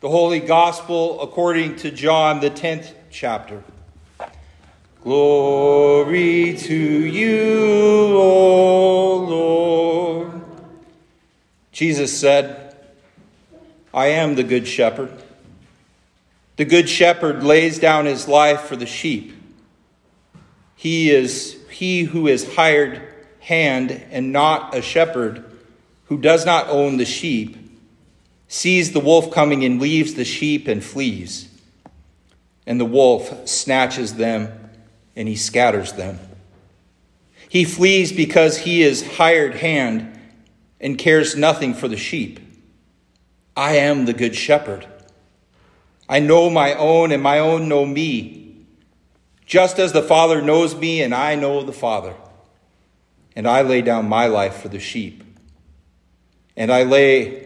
The Holy Gospel according to John, the 10th chapter. Glory to you, O Lord. Jesus said, I am the good shepherd. The good shepherd lays down his life for the sheep. He is he who is hired hand and not a shepherd, who does not own the sheep sees the wolf coming and leaves the sheep and flees. And the wolf snatches them and he scatters them. He flees because he is hired hand and cares nothing for the sheep. I am the good shepherd. I know my own, and my own know me, just as the Father knows me, and I know the Father. And I lay down my life for the sheep. And I lay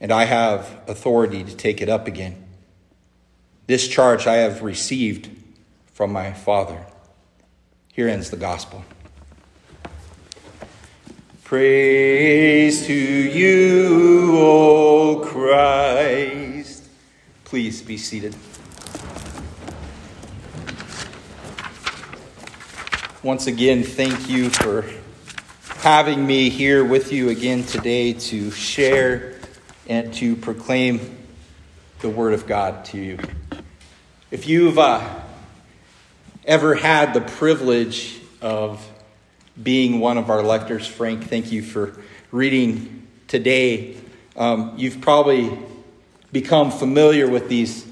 and I have authority to take it up again. This charge I have received from my Father. Here ends the gospel. Praise to you, O Christ. Please be seated. Once again, thank you for having me here with you again today to share and to proclaim the Word of God to you. If you've uh, ever had the privilege of being one of our lectors, Frank, thank you for reading today. Um, you've probably become familiar with these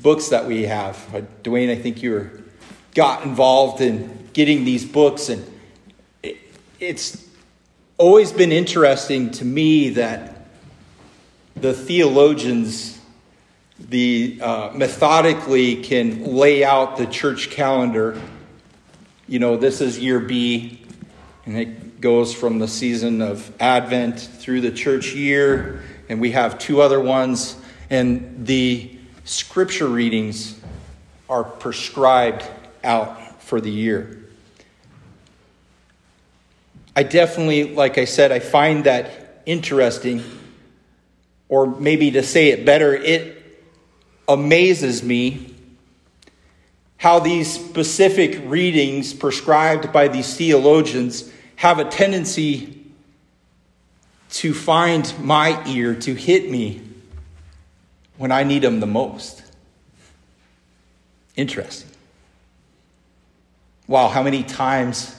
books that we have. Uh, Dwayne, I think you were, got involved in getting these books, and it, it's always been interesting to me that the theologians the uh, methodically can lay out the church calendar. You know this is year b and it goes from the season of advent through the church year and we have two other ones. And the scripture readings are prescribed out for the year. I definitely like i said i find that interesting or maybe to say it better, it amazes me how these specific readings prescribed by these theologians have a tendency to find my ear, to hit me when I need them the most. Interesting. Wow, how many times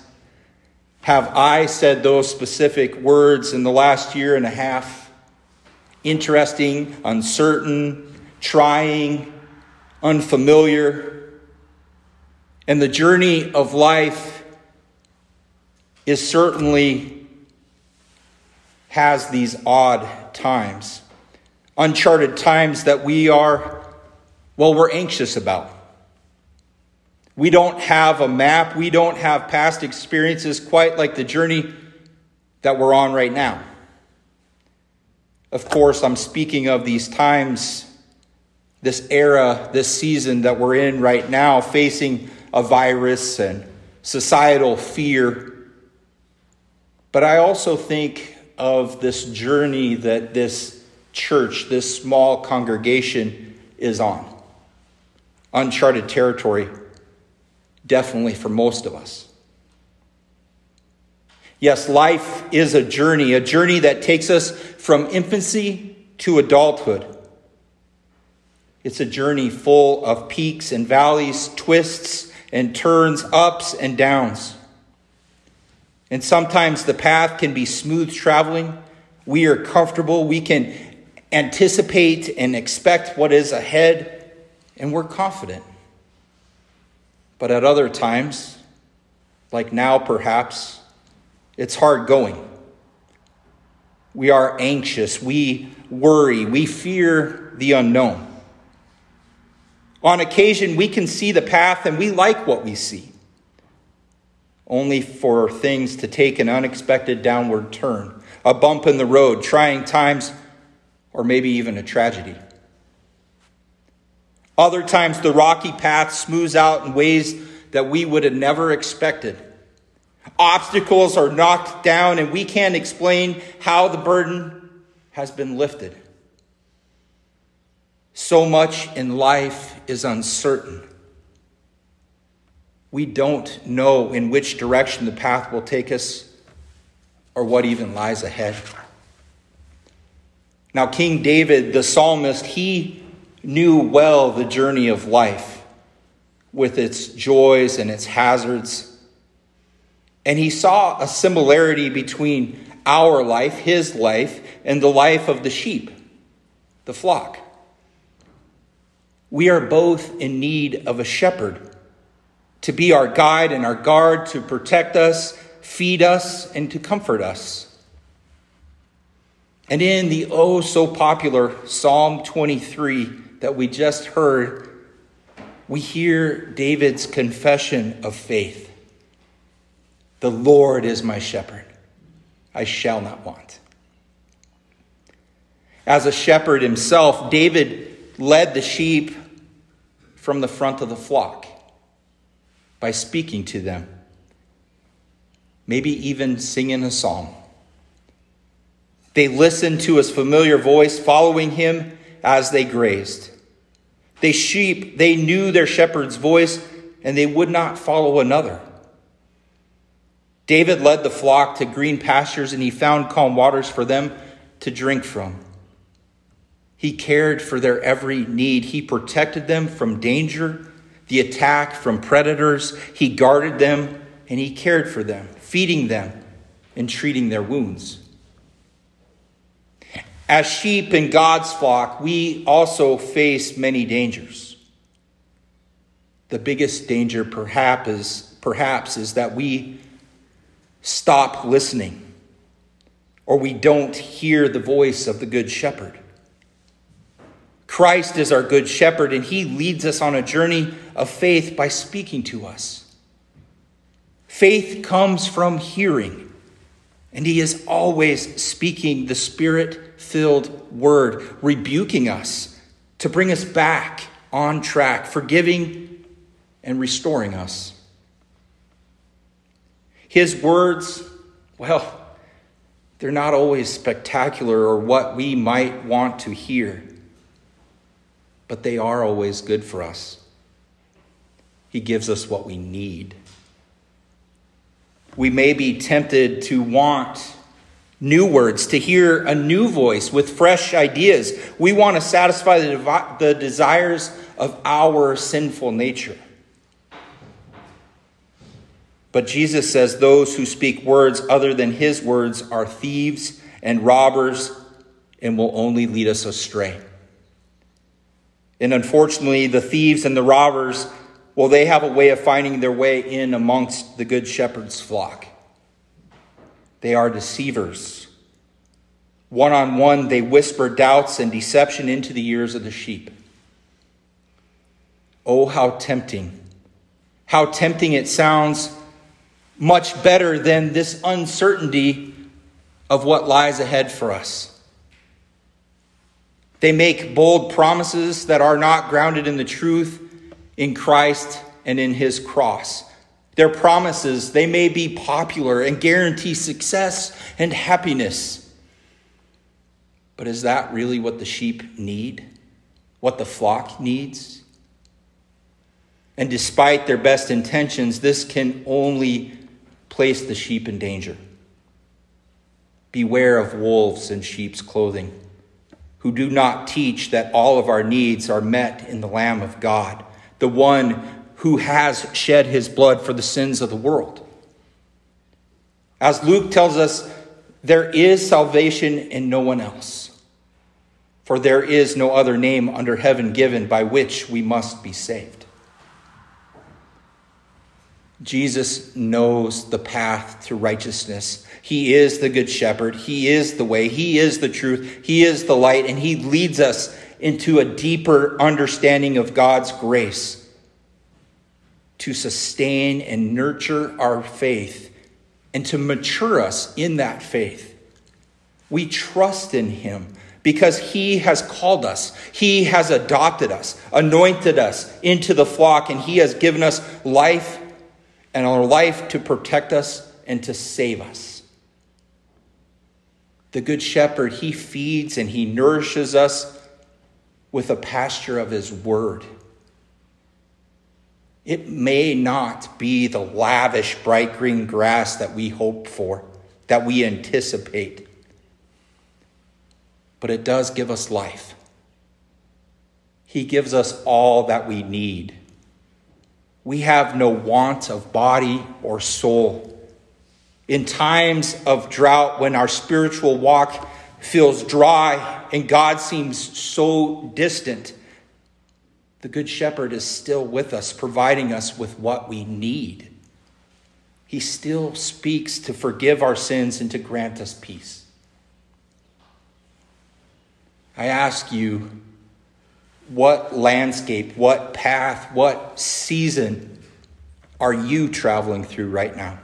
have I said those specific words in the last year and a half? Interesting, uncertain, trying, unfamiliar. And the journey of life is certainly has these odd times, uncharted times that we are, well, we're anxious about. We don't have a map. We don't have past experiences quite like the journey that we're on right now. Of course, I'm speaking of these times, this era, this season that we're in right now, facing a virus and societal fear. But I also think of this journey that this church, this small congregation is on. Uncharted territory, definitely for most of us. Yes, life is a journey, a journey that takes us from infancy to adulthood. It's a journey full of peaks and valleys, twists and turns, ups and downs. And sometimes the path can be smooth traveling. We are comfortable. We can anticipate and expect what is ahead, and we're confident. But at other times, like now perhaps, it's hard going. We are anxious. We worry. We fear the unknown. On occasion, we can see the path and we like what we see, only for things to take an unexpected downward turn, a bump in the road, trying times, or maybe even a tragedy. Other times, the rocky path smooths out in ways that we would have never expected. Obstacles are knocked down, and we can't explain how the burden has been lifted. So much in life is uncertain. We don't know in which direction the path will take us or what even lies ahead. Now, King David, the psalmist, he knew well the journey of life with its joys and its hazards. And he saw a similarity between our life, his life, and the life of the sheep, the flock. We are both in need of a shepherd to be our guide and our guard, to protect us, feed us, and to comfort us. And in the oh so popular Psalm 23 that we just heard, we hear David's confession of faith The Lord is my shepherd, I shall not want. As a shepherd himself, David led the sheep from the front of the flock by speaking to them, maybe even singing a song. They listened to his familiar voice, following him as they grazed. They sheep, they knew their shepherd's voice, and they would not follow another. David led the flock to green pastures, and he found calm waters for them to drink from. He cared for their every need. He protected them from danger, the attack from predators. He guarded them and he cared for them, feeding them and treating their wounds. As sheep in God's flock, we also face many dangers. The biggest danger, perhaps, is, perhaps, is that we stop listening or we don't hear the voice of the Good Shepherd. Christ is our good shepherd, and he leads us on a journey of faith by speaking to us. Faith comes from hearing, and he is always speaking the spirit filled word, rebuking us to bring us back on track, forgiving and restoring us. His words, well, they're not always spectacular or what we might want to hear but they are always good for us. He gives us what we need. We may be tempted to want new words, to hear a new voice with fresh ideas. We want to satisfy the, the desires of our sinful nature. But Jesus says those who speak words other than his words are thieves and robbers and will only lead us astray. And unfortunately, the thieves and the robbers, well, they have a way of finding their way in amongst the good shepherd's flock. They are deceivers. One on one, they whisper doubts and deception into the ears of the sheep. Oh, how tempting. How tempting it sounds, much better than this uncertainty of what lies ahead for us. They make bold promises that are not grounded in the truth in Christ and in his cross. Their promises, they may be popular and guarantee success and happiness. But is that really what the sheep need? What the flock needs? And despite their best intentions, this can only place the sheep in danger. Beware of wolves in sheep's clothing who do not teach that all of our needs are met in the Lamb of God, the one who has shed his blood for the sins of the world. As Luke tells us, there is salvation in no one else, for there is no other name under heaven given by which we must be saved. Jesus knows the path to righteousness. He is the good shepherd. He is the way. He is the truth. He is the light. And he leads us into a deeper understanding of God's grace to sustain and nurture our faith and to mature us in that faith. We trust in him because he has called us, he has adopted us, anointed us into the flock, and he has given us life and our life to protect us and to save us. The Good Shepherd, he feeds and he nourishes us with a pasture of his word. It may not be the lavish, bright green grass that we hope for, that we anticipate, but it does give us life. He gives us all that we need. We have no want of body or soul. In times of drought, when our spiritual walk feels dry and God seems so distant, the Good Shepherd is still with us, providing us with what we need. He still speaks to forgive our sins and to grant us peace. I ask you, what landscape, what path, what season are you traveling through right now?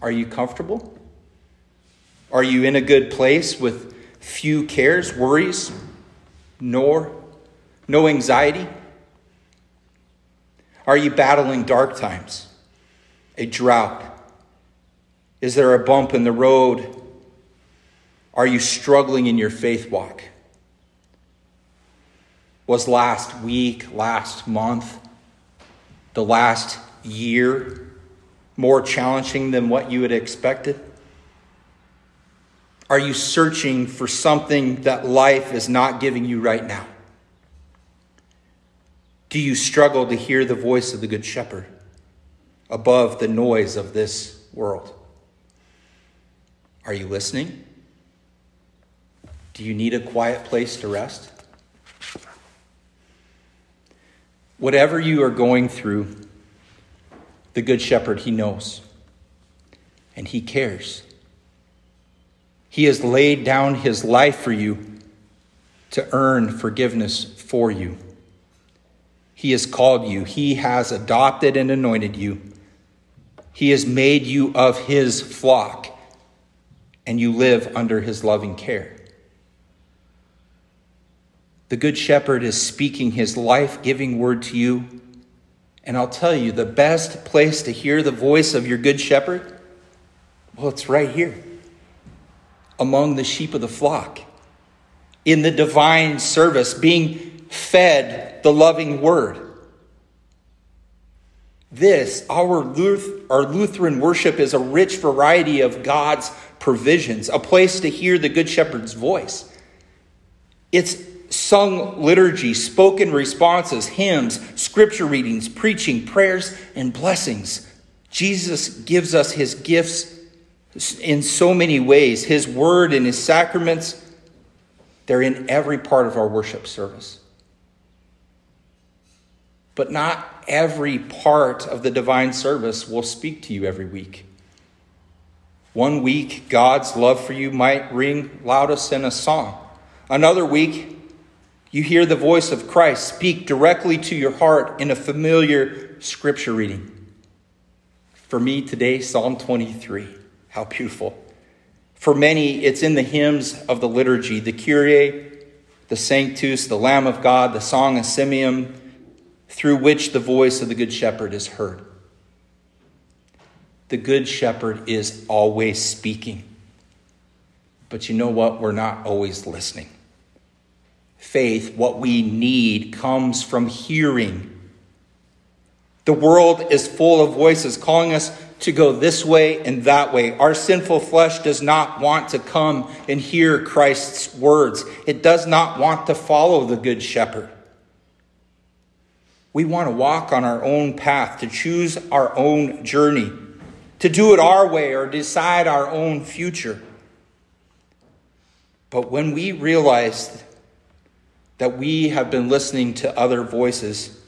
Are you comfortable? Are you in a good place with few cares, worries, nor no anxiety? Are you battling dark times, a drought? Is there a bump in the road? Are you struggling in your faith walk? Was last week, last month, the last year more challenging than what you had expected? Are you searching for something that life is not giving you right now? Do you struggle to hear the voice of the Good Shepherd above the noise of this world? Are you listening? Do you need a quiet place to rest? Whatever you are going through, the Good Shepherd, He knows and He cares. He has laid down His life for you to earn forgiveness for you. He has called you, He has adopted and anointed you. He has made you of His flock, and you live under His loving care. The Good Shepherd is speaking His life giving word to you. And I'll tell you, the best place to hear the voice of your Good Shepherd, well, it's right here among the sheep of the flock, in the divine service, being fed the loving word. This, our, Luth- our Lutheran worship, is a rich variety of God's provisions, a place to hear the Good Shepherd's voice. It's sung liturgy, spoken responses, hymns, scripture readings, preaching, prayers, and blessings. Jesus gives us his gifts in so many ways. His word and his sacraments, they're in every part of our worship service but not every part of the divine service will speak to you every week. One week, God's love for you might ring loudest in a song. Another week, you hear the voice of Christ speak directly to your heart in a familiar scripture reading. For me today, Psalm 23. How beautiful. For many, it's in the hymns of the liturgy, the Kyrie, the Sanctus, the Lamb of God, the Song of Simeon, through which the voice of the Good Shepherd is heard. The Good Shepherd is always speaking. But you know what? We're not always listening. Faith, what we need, comes from hearing. The world is full of voices calling us to go this way and that way. Our sinful flesh does not want to come and hear Christ's words, it does not want to follow the Good Shepherd. We want to walk on our own path, to choose our own journey, to do it our way or decide our own future. But when we realize that we have been listening to other voices,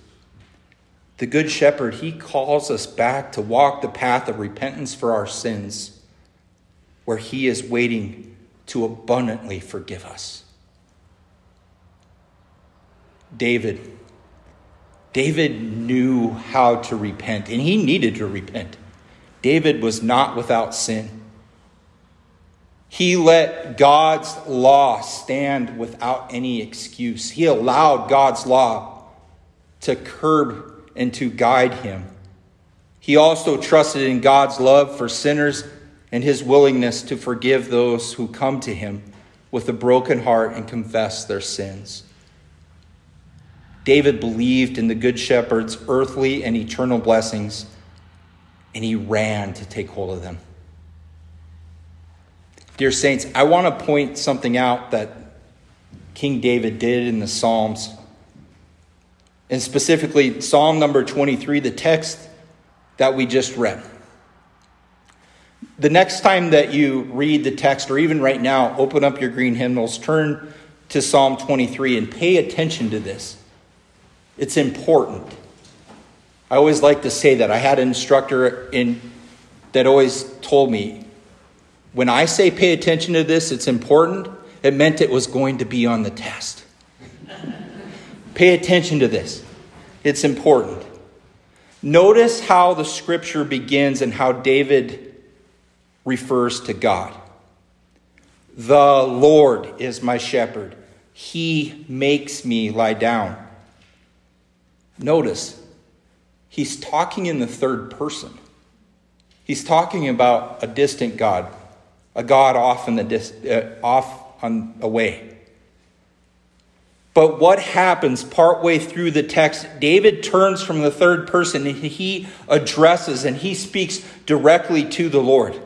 The Good Shepherd, he calls us back to walk the path of repentance for our sins, where he is waiting to abundantly forgive us. David. David knew how to repent, and he needed to repent. David was not without sin. He let God's law stand without any excuse. He allowed God's law to curb and to guide him. He also trusted in God's love for sinners and his willingness to forgive those who come to him with a broken heart and confess their sins. David believed in the Good Shepherd's earthly and eternal blessings, and he ran to take hold of them. Dear Saints, I want to point something out that King David did in the Psalms. And specifically, Psalm number 23, the text that we just read. The next time that you read the text, or even right now, open up your green hymnals, turn to Psalm 23 and pay attention to this. It's important. I always like to say that. I had an instructor in, that always told me when I say pay attention to this, it's important, it meant it was going to be on the test. pay attention to this, it's important. Notice how the scripture begins and how David refers to God. The Lord is my shepherd, he makes me lie down. Notice, he's talking in the third person. He's talking about a distant God, a God off in the dis- uh, off on away. But what happens partway through the text? David turns from the third person and he addresses and he speaks directly to the Lord.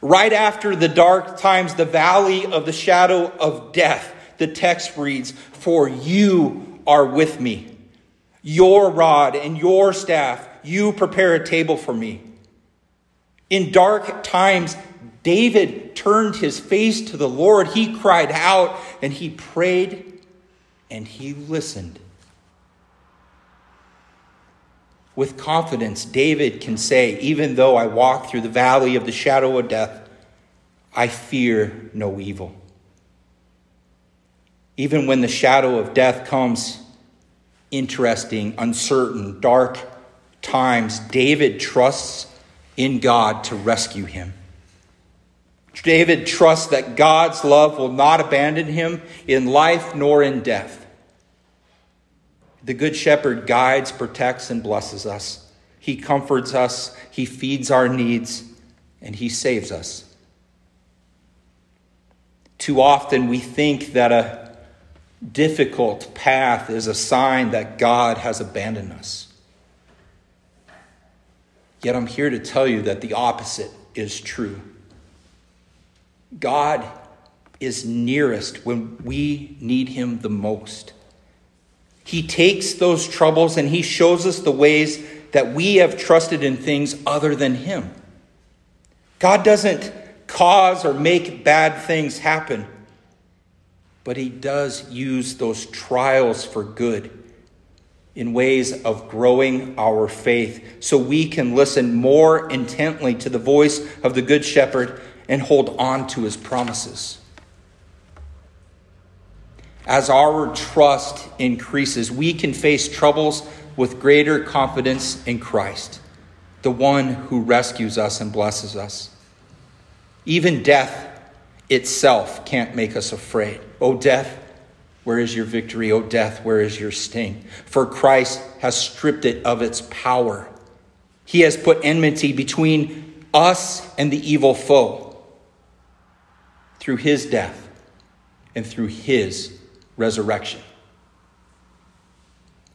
Right after the dark times, the valley of the shadow of death, the text reads, For you are with me. Your rod and your staff, you prepare a table for me. In dark times, David turned his face to the Lord. He cried out and he prayed and he listened. With confidence, David can say, Even though I walk through the valley of the shadow of death, I fear no evil. Even when the shadow of death comes, interesting, uncertain, dark times, David trusts in God to rescue him. David trusts that God's love will not abandon him in life nor in death. The Good Shepherd guides, protects, and blesses us. He comforts us, He feeds our needs, and He saves us. Too often we think that a difficult path is a sign that God has abandoned us. Yet I'm here to tell you that the opposite is true. God is nearest when we need Him the most. He takes those troubles and He shows us the ways that we have trusted in things other than Him. God doesn't cause or make bad things happen but he does use those trials for good in ways of growing our faith so we can listen more intently to the voice of the Good Shepherd and hold on to his promises. As our trust increases, we can face troubles with greater confidence in Christ, the one who rescues us and blesses us. Even death itself can't make us afraid. O death, where is your victory? O death, where is your sting? For Christ has stripped it of its power. He has put enmity between us and the evil foe through his death and through his resurrection.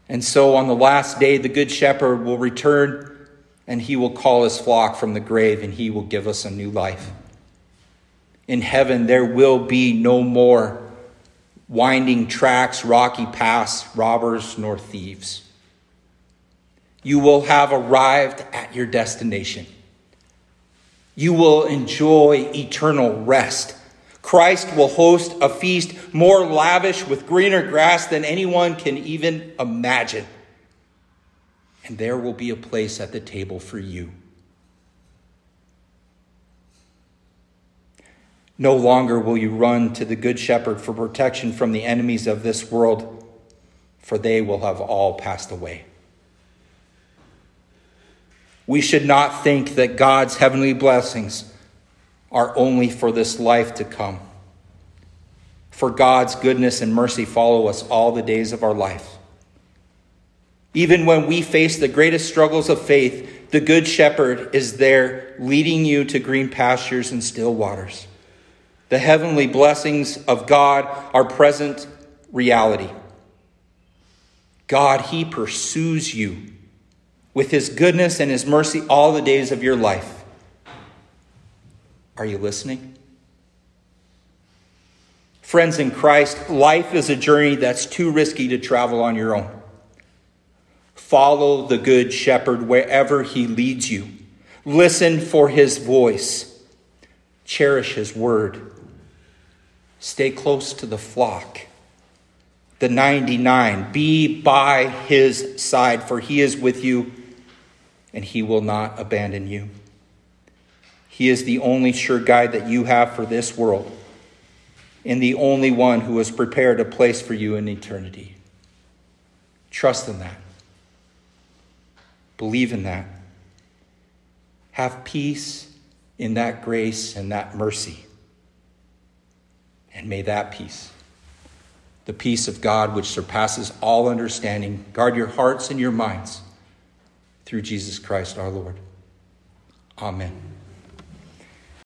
And so on the last day, the Good Shepherd will return and he will call his flock from the grave and he will give us a new life. In heaven, there will be no more winding tracks, rocky paths, robbers, nor thieves. You will have arrived at your destination. You will enjoy eternal rest. Christ will host a feast more lavish with greener grass than anyone can even imagine. and there will be a place at the table for you. No longer will you run to the Good Shepherd for protection from the enemies of this world, for they will have all passed away. We should not think that God's heavenly blessings are only for this life to come. For God's goodness and mercy follow us all the days of our life. Even when we face the greatest struggles of faith, the Good Shepherd is there leading you to green pastures and still waters. The heavenly blessings of God are present reality. God, He pursues you with His goodness and His mercy all the days of your life. Are you listening? Friends in Christ, life is a journey that's too risky to travel on your own. Follow the Good Shepherd wherever He leads you. Listen for His voice. Cherish His word. Stay close to the flock, the 99. Be by his side, for he is with you and he will not abandon you. He is the only sure guide that you have for this world and the only one who has prepared a place for you in eternity. Trust in that. Believe in that. Have peace in that grace and that mercy. And may that peace, the peace of God which surpasses all understanding, guard your hearts and your minds through Jesus Christ our Lord. Amen.